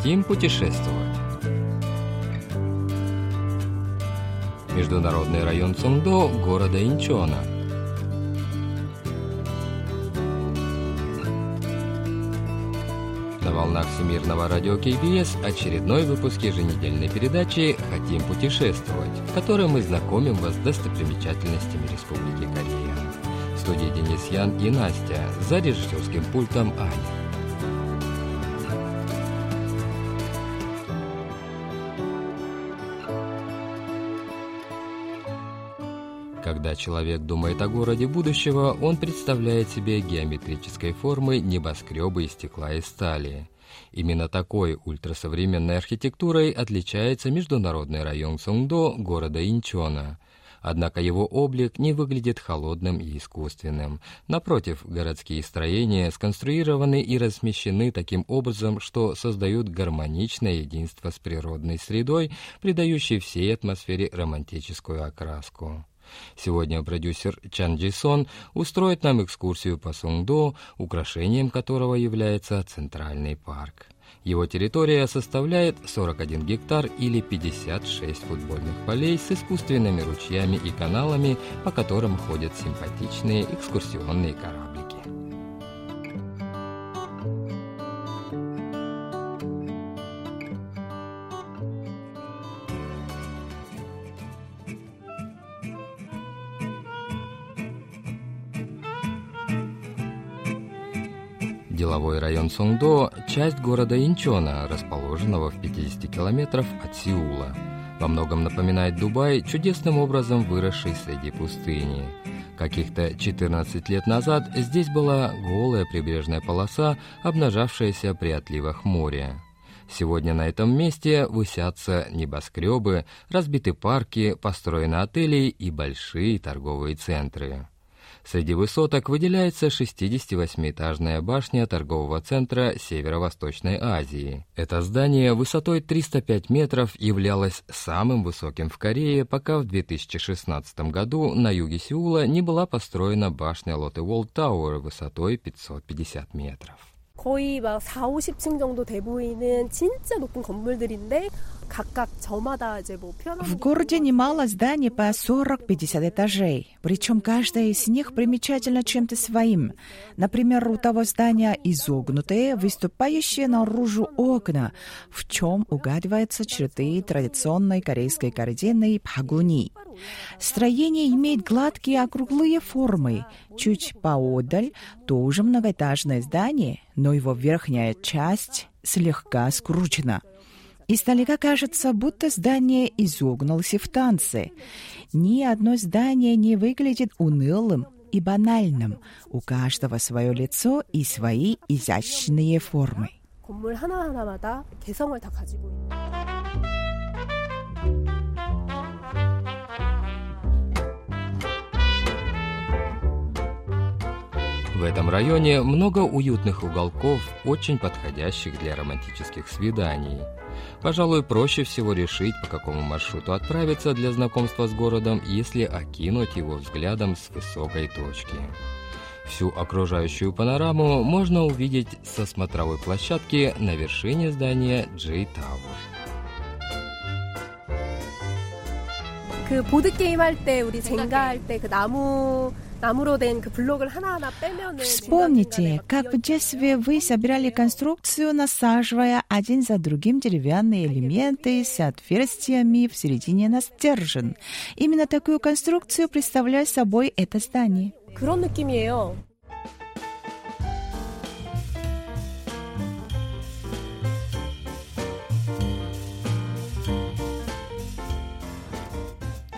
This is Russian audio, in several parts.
Хотим путешествовать. Международный район Цундо города Инчона. На волнах Всемирного радио КБС очередной выпуск еженедельной передачи «Хотим путешествовать», в которой мы знакомим вас с достопримечательностями Республики Корея. В студии Денис Ян и Настя, за режиссерским пультом Аня. Когда человек думает о городе будущего, он представляет себе геометрической формы небоскребы из стекла и стали. Именно такой ультрасовременной архитектурой отличается международный район Сунгдо города Инчона. Однако его облик не выглядит холодным и искусственным. Напротив, городские строения сконструированы и размещены таким образом, что создают гармоничное единство с природной средой, придающей всей атмосфере романтическую окраску. Сегодня продюсер Чан Джисон устроит нам экскурсию по Сунгдо, украшением которого является Центральный парк. Его территория составляет 41 гектар или 56 футбольных полей с искусственными ручьями и каналами, по которым ходят симпатичные экскурсионные кораблики. Сонгдо – часть города Инчона, расположенного в 50 километров от Сеула. Во многом напоминает Дубай, чудесным образом выросший среди пустыни. Каких-то 14 лет назад здесь была голая прибрежная полоса, обнажавшаяся при отливах моря. Сегодня на этом месте высятся небоскребы, разбиты парки, построены отели и большие торговые центры. Среди высоток выделяется 68-этажная башня торгового центра Северо-Восточной Азии. Это здание высотой 305 метров являлось самым высоким в Корее, пока в 2016 году на юге Сеула не была построена башня Lotte World Tower высотой 550 метров. 거의 막 4, 50층 정도 돼 보이는 진짜 높은 건물들인데 в городе немало зданий по 40-50 этажей, причем каждая из них примечательна чем-то своим. Например, у того здания изогнутые, выступающие наружу окна, в чем угадываются черты традиционной корейской картины пагуни. Строение имеет гладкие округлые формы. Чуть поодаль тоже многоэтажное здание, но его верхняя часть слегка скручена – Издалека кажется, будто здание изогнулось в танце. Ни одно здание не выглядит унылым и банальным. У каждого свое лицо и свои изящные формы. 건물 하나하나마다 개성을 다 가지고 있는 В этом районе много уютных уголков, очень подходящих для романтических свиданий. Пожалуй, проще всего решить, по какому маршруту отправиться для знакомства с городом, если окинуть его взглядом с высокой точки. Всю окружающую панораму можно увидеть со смотровой площадки на вершине здания J Tower. 그 보드 게임 할 때 우리 젠가 할 때 그 나무 Вспомните, как в детстве вы собирали конструкцию, насаживая один за другим деревянные элементы с отверстиями в середине на стержень. Именно такую конструкцию представляет собой это здание. 그런 느낌이에요.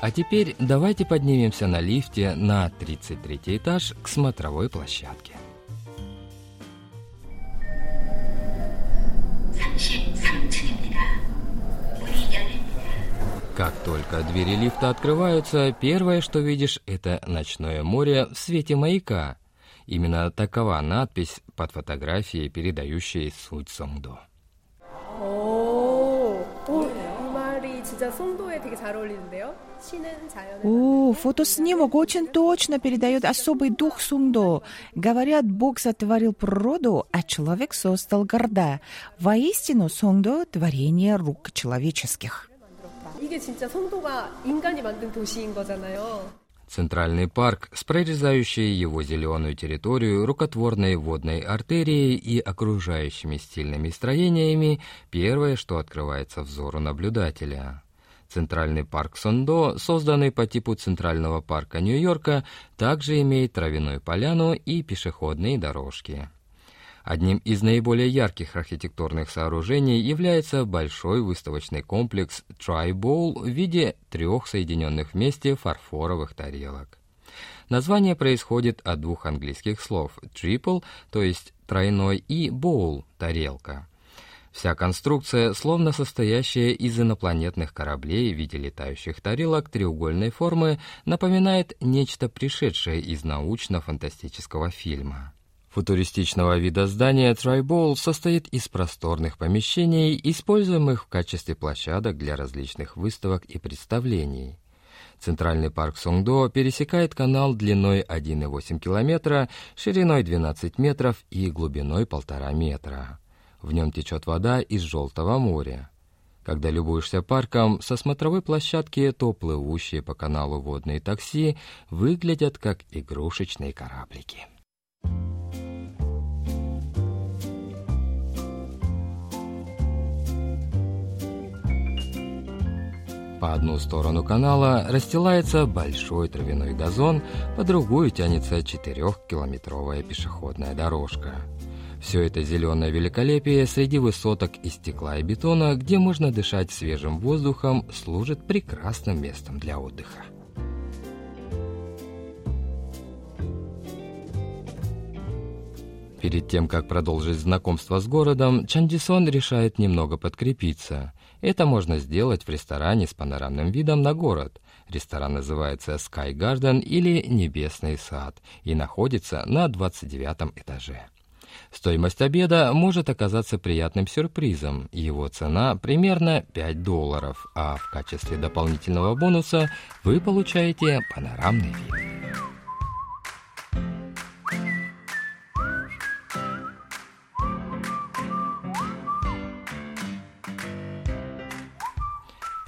А теперь давайте поднимемся на лифте на 33 этаж к смотровой площадке. Как только двери лифта открываются, первое, что видишь, это ночное море в свете маяка. Именно такова надпись под фотографией, передающей суть Сонгдо. О, фотоснимок очень точно передает особый дух Сумдо. Говорят, Бог сотворил природу, а человек создал города. Воистину, Сумдо – творение рук человеческих. Центральный парк с прорезающей его зеленую территорию рукотворной водной артерией и окружающими стильными строениями – первое, что открывается взору наблюдателя. Центральный парк Сондо, созданный по типу Центрального парка Нью-Йорка, также имеет травяную поляну и пешеходные дорожки. Одним из наиболее ярких архитектурных сооружений является большой выставочный комплекс Tri-Bowl в виде трех соединенных вместе фарфоровых тарелок. Название происходит от двух английских слов «triple», то есть тройной, и «bowl» — тарелка. Вся конструкция, словно состоящая из инопланетных кораблей в виде летающих тарелок треугольной формы, напоминает нечто пришедшее из научно-фантастического фильма. Футуристичного вида здания Трайбол состоит из просторных помещений, используемых в качестве площадок для различных выставок и представлений. Центральный парк Сонгдо пересекает канал длиной 1,8 километра, шириной 12 метров и глубиной 1,5 метра. В нем течет вода из Желтого моря. Когда любуешься парком, со смотровой площадки то плывущие по каналу водные такси выглядят как игрушечные кораблики. По одну сторону канала расстилается большой травяной газон, по другую тянется четырехкилометровая пешеходная дорожка. Все это зеленое великолепие среди высоток из стекла и бетона, где можно дышать свежим воздухом, служит прекрасным местом для отдыха. Перед тем, как продолжить знакомство с городом, Чандисон решает немного подкрепиться. Это можно сделать в ресторане с панорамным видом на город. Ресторан называется Sky Garden или Небесный сад и находится на 29 этаже. Стоимость обеда может оказаться приятным сюрпризом. Его цена примерно 5 долларов, а в качестве дополнительного бонуса вы получаете панорамный вид.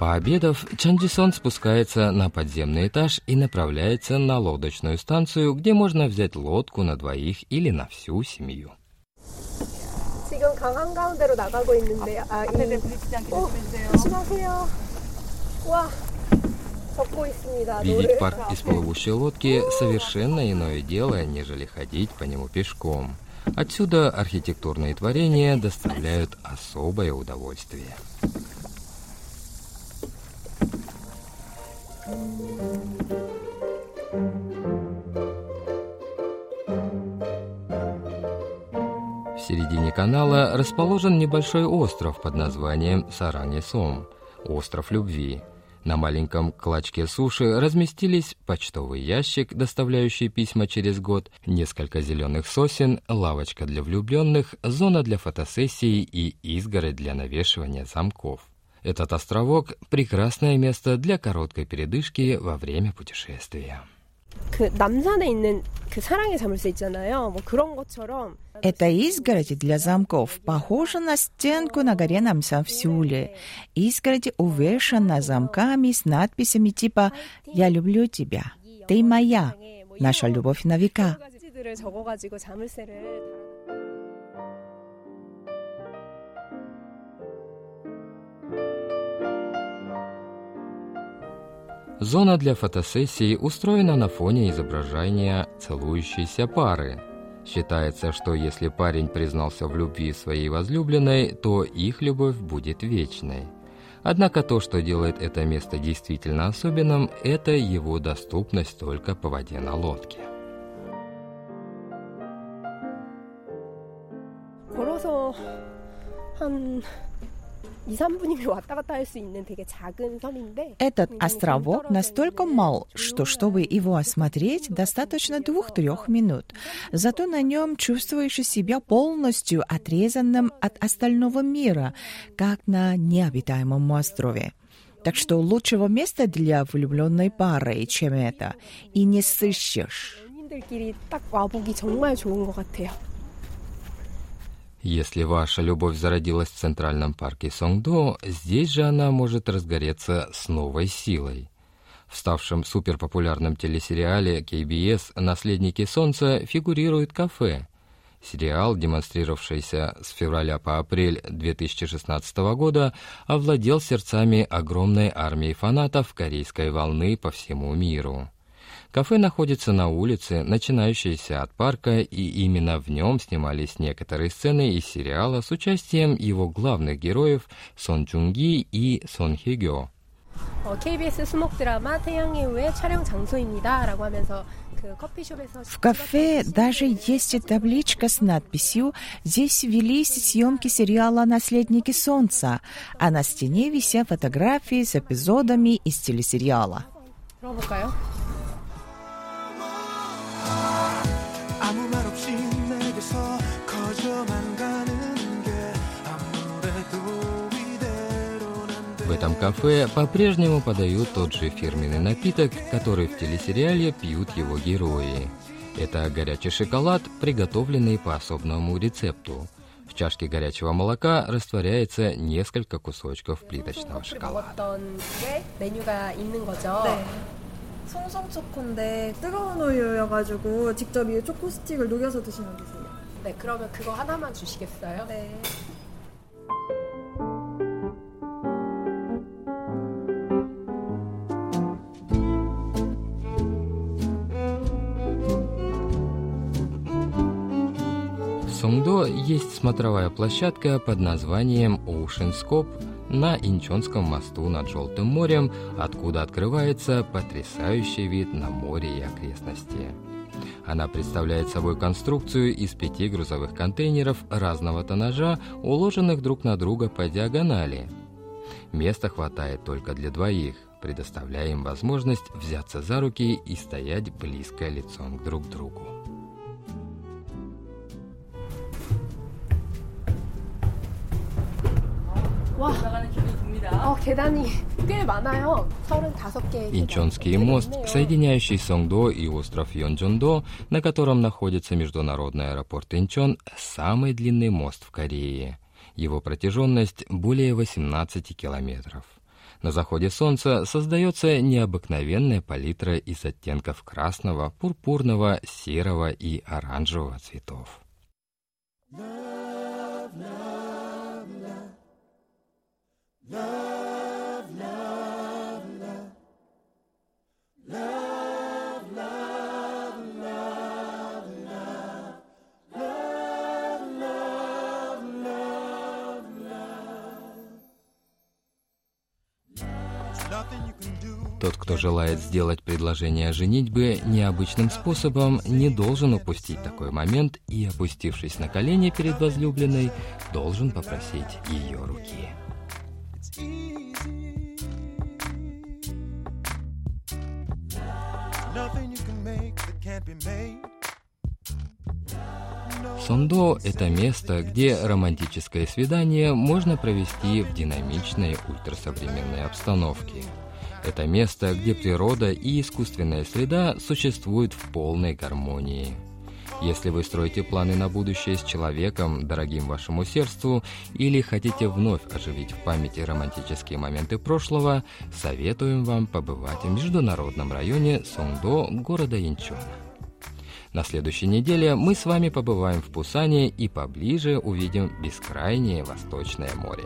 Пообедав, Чандисон спускается на подземный этаж и направляется на лодочную станцию, где можно взять лодку на двоих или на всю семью. 지금 강 한가운데로 나가고 있는데요. 아, 이... 오, 조심하세요. 와, 덮고 있습니다. Видеть парк из плывущей лодки – совершенно иное дело, нежели ходить по нему пешком. Отсюда архитектурные творения доставляют особое удовольствие. В середине канала расположен небольшой остров под названием Саранесом – остров любви. На маленьком клочке суши разместились почтовый ящик, доставляющий письма через год, несколько зеленых сосен, лавочка для влюбленных, зона для фотосессий и изгородь для навешивания замков. Этот островок – прекрасное место для короткой передышки во время путешествия. Это изгородь для замков похожа на стенку на горе Намсан в Сеуле. Изгородь увешана замками с надписями типа «Я люблю тебя», «Ты моя», «Наша любовь на века». Зона для фотосессий устроена на фоне изображения целующейся пары. Считается, что если парень признался в любви своей возлюбленной, то их любовь будет вечной. Однако то, что делает это место действительно особенным, это его доступность только по воде на лодке. 걸어서 한 2, 3분이면 왔다 갔다 할 수 있는 되게 작은 섬인데 Этот островок настолько мал, что чтобы его осмотреть, достаточно двух-трех минут. Зато на нем чувствуешь себя полностью отрезанным от остального мира, как на необитаемом острове. Так что лучшего места для влюбленной пары, чем это, и не сыщешь. Если ваша любовь зародилась в Центральном парке Сонгдо, здесь же она может разгореться с новой силой. В ставшем суперпопулярном телесериале KBS «Наследники солнца» фигурирует кафе. Сериал, демонстрировавшийся с февраля по апрель 2016 года, овладел сердцами огромной армии фанатов корейской волны по всему миру. Кафе находится на улице, начинающейся от парка, и именно в нем снимались некоторые сцены из сериала с участием его главных героев Сон Чунги и Сон Хегё. 어, KBS 수목 드라마 태양의 후예 촬영 장소입니다라고 하면서 그 커피숍에서 В кафе даже есть табличка с надписью «Здесь велись съемки сериала «Наследники солнца», а на стене висят фотографии с эпизодами из телесериала. 들어볼까요? 아무 말 없이 내게서 커져만 가는 게 아무래도 이대로는 안 В этом кафе по-прежнему подают тот же фирменный напиток, который в телесериале пьют его герои. Это горячий шоколад, приготовленный по особому рецепту. В чашке горячего молока растворяется несколько кусочков плиточного 커피를 шоколада. 송송 초코인데 뜨거운 우유여가지고 직접 이 초코 스틱을 녹여서 드시면 되세요. 네, 그러면 그거 하나만 주시겠어요? 네. В Сонгдо есть смотровая площадка под названием Ocean Scope на Инчонском мосту над Желтым морем, откуда открывается потрясающий вид на море и окрестности. Она представляет собой конструкцию из пяти грузовых контейнеров разного тоннажа, уложенных друг на друга по диагонали. Места хватает только для двоих, предоставляя им возможность взяться за руки и стоять близко лицом к друг другу. 와, 어, 계단이 꽤 많아요. 35개. Инчонский мост, соединяющий Сонгдо и остров Йонджондо, на котором находится международный аэропорт Инчон, самый длинный мост в Корее. Его протяженность более 18 километров. На заходе солнца создается необыкновенная палитра из оттенков красного, пурпурного, серого и оранжевого цветов. nothing Тот, кто желает сделать предложение о женитьбе необычным способом, не должен упустить такой момент и, опустившись на колени перед возлюбленной, должен попросить ее руки. Сондо – это место, где романтическое свидание можно провести в динамичной ультрасовременной обстановке. Это место, где природа и искусственная среда существуют в полной гармонии. Если вы строите планы на будущее с человеком, дорогим вашему сердцу, или хотите вновь оживить в памяти романтические моменты прошлого, советуем вам побывать в международном районе Сондо города Инчон. На следующей неделе мы с вами побываем в Пусане и поближе увидим бескрайнее Восточное море.